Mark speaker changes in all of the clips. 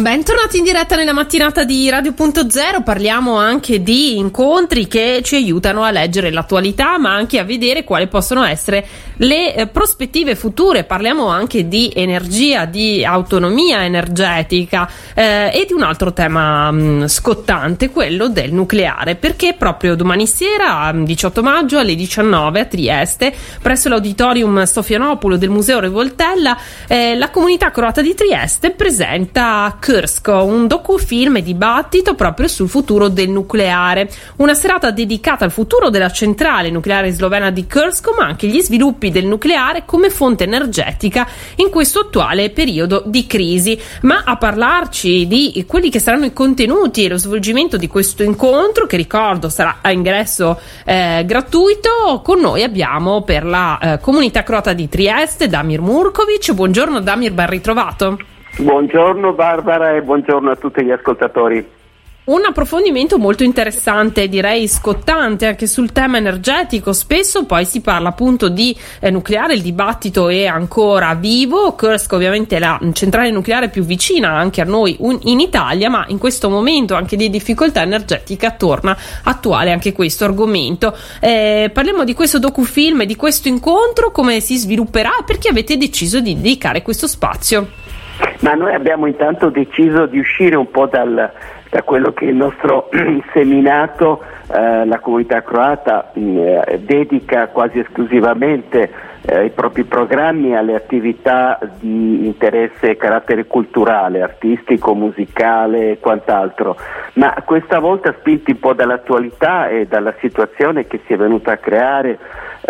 Speaker 1: Bentornati in diretta nella mattinata di Radio.0, parliamo anche di incontri che ci aiutano a leggere l'attualità ma anche a vedere quali possono essere le eh, prospettive future, parliamo anche di energia, di autonomia energetica eh, e di un altro tema mh, mm, scottante, quello del nucleare, perché proprio domani sera, 18 maggio alle 19 a Trieste, presso l'auditorium Sofianopolo del Museo Revoltella, eh, la comunità croata di Trieste presenta Krsko, un docufilm e dibattito proprio sul futuro del nucleare. Una serata dedicata al futuro della centrale nucleare slovena di Krsko, ma anche gli sviluppi del nucleare come fonte energetica in questo attuale periodo di crisi. Ma a parlarci di quelli che saranno i contenuti e lo svolgimento di questo incontro, che ricordo sarà a ingresso eh, gratuito, con noi abbiamo per la eh, comunità croata di Trieste Damir Murkovic. Buongiorno Damir, ben ritrovato.
Speaker 2: Buongiorno Barbara e buongiorno a tutti gli ascoltatori.
Speaker 1: Un approfondimento molto interessante, direi scottante anche sul tema energetico. Spesso poi si parla appunto di eh, nucleare, il dibattito è ancora vivo. Kursk ovviamente è la centrale nucleare più vicina anche a noi un, in Italia, ma in questo momento anche di difficoltà energetica torna attuale anche questo argomento. Eh, parliamo di questo docufilm e di questo incontro, come si svilupperà e perché avete deciso di dedicare questo spazio.
Speaker 2: Ma noi abbiamo intanto deciso di uscire un po' dal, da quello che il nostro seminato, eh, la comunità croata, eh, dedica quasi esclusivamente eh, i propri programmi alle attività di interesse e carattere culturale, artistico, musicale e quant'altro, ma questa volta spinti un po' dall'attualità e dalla situazione che si è venuta a creare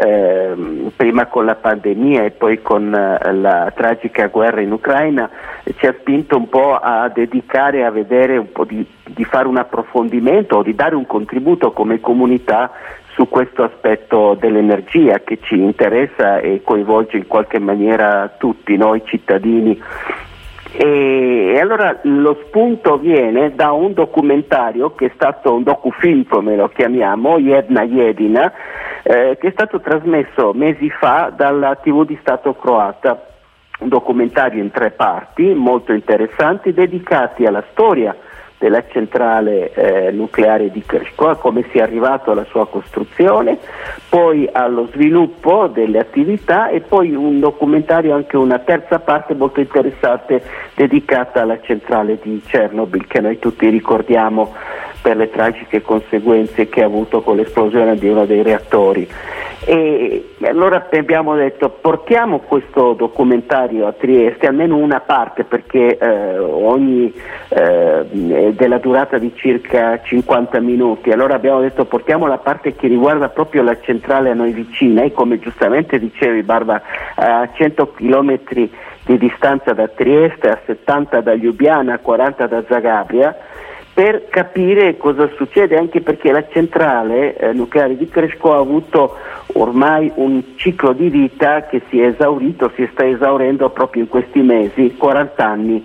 Speaker 2: eh, prima con la pandemia e poi con eh, la tragica guerra in Ucraina, ci ha spinto un po' a dedicare a vedere un po' di, di fare un approfondimento o di dare un contributo come comunità su questo aspetto dell'energia che ci interessa e coinvolge in qualche maniera tutti noi cittadini. E, allora lo spunto viene da un documentario che è stato un docufilm come lo chiamiamo, Jedna Jedina, eh, che è stato trasmesso mesi fa dalla TV di Stato croata, un documentario in tre parti molto interessanti dedicati alla storia della centrale eh, nucleare di Krško, come si è arrivato alla sua costruzione, poi allo sviluppo delle attività e poi un documentario, anche una terza parte molto interessante dedicata alla centrale di Chernobyl che noi tutti ricordiamo per le tragiche conseguenze che ha avuto con l'esplosione di uno dei reattori. E allora abbiamo detto portiamo questo documentario a Trieste, almeno una parte perché eh, ogni eh, della durata di circa 50 minuti, allora abbiamo detto portiamo la parte che riguarda proprio la centrale a noi vicina e come giustamente dicevi Barba a 100 km di distanza da Trieste, a 70 da Ljubljana, a 40 da Zagabria per capire cosa succede, anche perché la centrale eh, nucleare di Cresco ha avuto ormai un ciclo di vita che si è esaurito, si sta esaurendo proprio in questi mesi, 40 anni.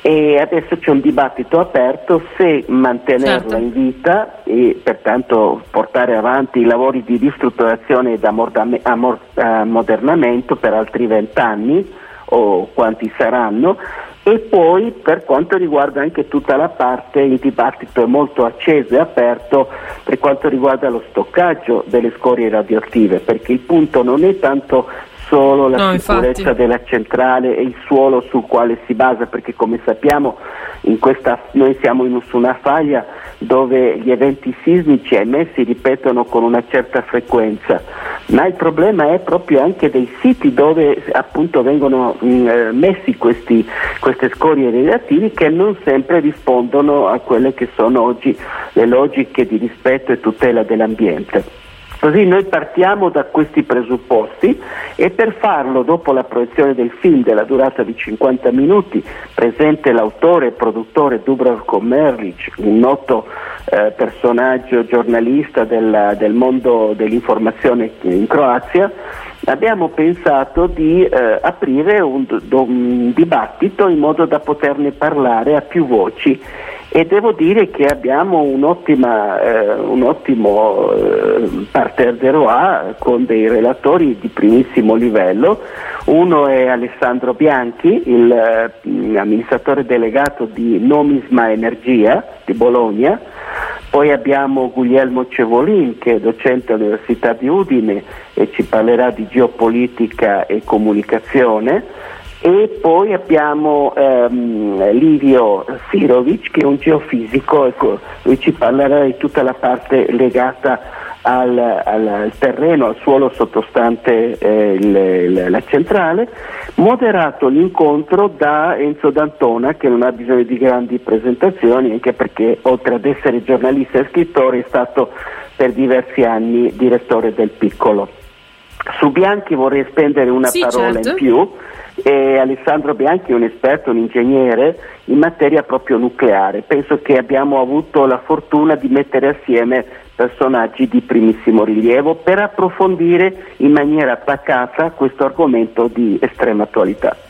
Speaker 2: E adesso c'è un dibattito aperto se mantenerla certo. in vita e pertanto portare avanti i lavori di ristrutturazione ed ammodernamento per altri 20 anni o quanti saranno e poi per quanto riguarda anche tutta la parte, il dibattito è molto acceso e aperto per quanto riguarda lo stoccaggio delle scorie radioattive, perché il punto non è tanto solo la no, sicurezza infatti. della centrale e il suolo sul quale si basa, perché come sappiamo questa, noi siamo in, su una faglia dove gli eventi sismici ahimè si ripetono con una certa frequenza, ma il problema è proprio anche dei siti dove appunto vengono mh, mm, eh, messi questi, queste scorie radioattive che non sempre rispondono a quelle che sono oggi le logiche di rispetto e tutela dell'ambiente. Così noi partiamo da questi presupposti e per farlo, dopo la proiezione del film della durata di 50 minuti, presente l'autore e produttore Dubravko Merlic, un noto eh, personaggio giornalista del, del mondo dell'informazione in Croazia, abbiamo pensato di eh, aprire un, un, dibattito in modo da poterne parlare a più voci e devo dire che abbiamo eh, un ottimo eh, parterre de Roi con dei relatori di primissimo livello. Uno è Alessandro Bianchi, il eh, amministratore delegato di Nomisma Energia di Bologna, poi abbiamo Guglielmo Cevolin che è docente all'Università di Udine e ci parlerà di geopolitica e comunicazione. E poi abbiamo ehm, Livio Sirovic che è un geofisico, ecco, lui ci parlerà di tutta la parte legata al, al, terreno, al suolo sottostante eh, il, la centrale, moderato l'incontro da Enzo D'Antona che non ha bisogno di grandi presentazioni anche perché oltre ad essere giornalista e scrittore è stato per diversi anni direttore del Piccolo. Su Bianchi vorrei spendere una sì, parola certo. in più. E Alessandro Bianchi è un esperto, un ingegnere in materia proprio nucleare. Penso che abbiamo avuto la fortuna di mettere assieme personaggi di primissimo rilievo per approfondire in maniera pacata questo argomento di estrema attualità.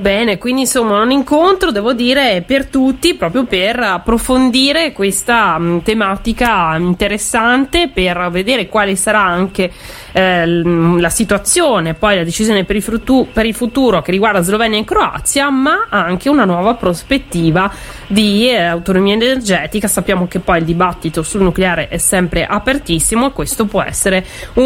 Speaker 1: Bene, quindi insomma un incontro, devo dire, per tutti, proprio per approfondire questa mh, mm, tematica interessante, per vedere quale sarà anche eh, la situazione, poi la decisione per il, frutu- per il, futuro che riguarda Slovenia e Croazia, ma anche una nuova prospettiva di eh, autonomia energetica. Sappiamo che poi il dibattito sul nucleare è sempre apertissimo e questo può essere un,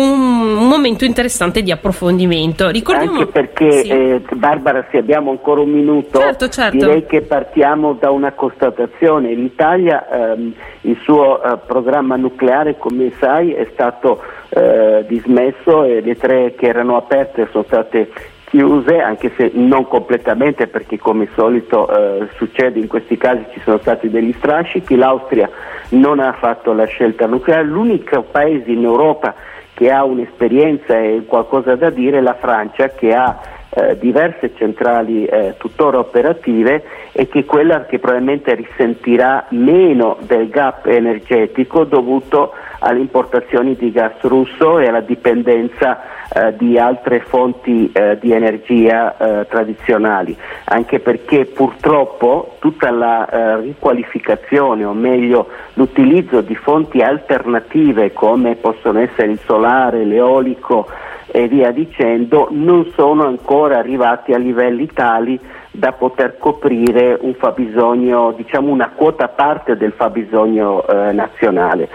Speaker 1: un momento interessante di approfondimento.
Speaker 2: Ricordiamo... Anche perché, sì. eh, Barbara, se abbiamo ancora un minuto,
Speaker 1: certo, certo.
Speaker 2: direi che partiamo da una constatazione. L'Italia, ehm, il suo eh, programma nucleare, come sai, è stato eh, dismesso e le tre che erano aperte sono state chiuse, anche se non completamente perché come solito eh, succede in questi casi ci sono stati degli strascichi, l'Austria non ha fatto la scelta nucleare, l'unico paese in Europa che ha un'esperienza e qualcosa da dire è la Francia che ha eh, diverse centrali eh, tuttora operative e che quella che probabilmente risentirà meno del gap energetico dovuto alle importazioni di gas russo e alla dipendenza eh, di altre fonti eh, di energia eh, tradizionali, anche perché purtroppo tutta la eh, riqualificazione o meglio l'utilizzo di fonti alternative come possono essere il solare, l'eolico, e via dicendo, non sono ancora arrivati a livelli tali da poter coprire un fabbisogno, diciamo una quota parte del fabbisogno eh, nazionale.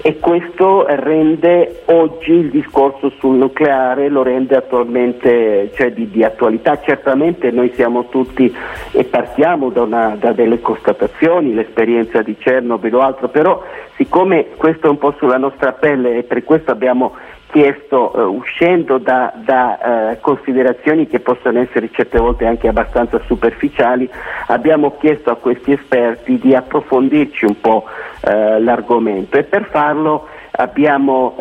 Speaker 2: E questo rende oggi il discorso sul nucleare, lo rende attualmente cioè di, di, attualità, certamente noi siamo tutti e partiamo da, una, da delle constatazioni, l'esperienza di Chernobyl o altro, però siccome questo è un po' sulla nostra pelle e per questo abbiamo chiesto, uh, uscendo da, da uh, considerazioni che possono essere certe volte anche abbastanza superficiali, abbiamo chiesto a questi esperti di approfondirci un po' uh, l'argomento. E per farlo abbiamo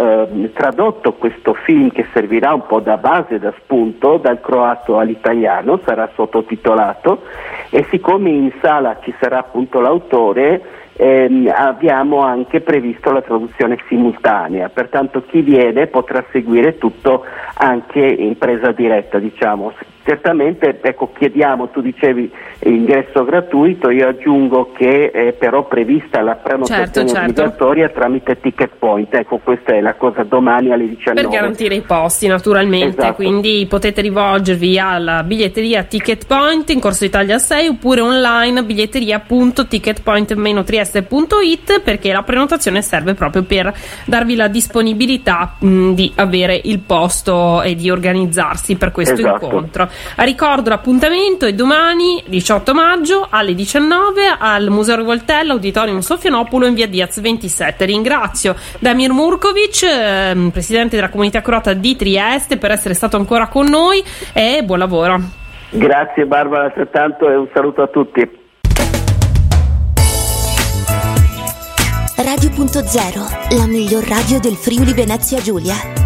Speaker 2: tradotto questo film che servirà un po' da base, da spunto, dal croato all'italiano, sarà sottotitolato e siccome in sala ci sarà appunto l'autore, ehm, abbiamo anche previsto la traduzione simultanea, pertanto chi viene potrà seguire tutto anche in presa diretta, diciamo. Certamente ecco, chiediamo, tu dicevi ingresso gratuito, io aggiungo che è però prevista la prenotazione certo, certo. obbligatoria tramite ticket point, ecco questa è la cosa domani alle 19.
Speaker 1: Per garantire i posti naturalmente, esatto. quindi potete rivolgervi alla biglietteria Ticket Point in Corso Italia 6 oppure online biglietteria.ticketpoint-trieste.it perché la prenotazione serve proprio per darvi la disponibilità mh, di avere il posto e di organizzarsi per questo esatto. incontro. Ricordo l'appuntamento è domani 18 maggio alle 19 al Museo Rivoltella, Auditorium Sofianopolo in via Diaz 27. Ringrazio Damir Murkovic, eh, presidente della comunità croata di Trieste, per essere stato ancora con noi e buon lavoro.
Speaker 2: Grazie Barbara altrettanto e un saluto a tutti.
Speaker 3: Radio.0, la miglior radio del Friuli Venezia Giulia.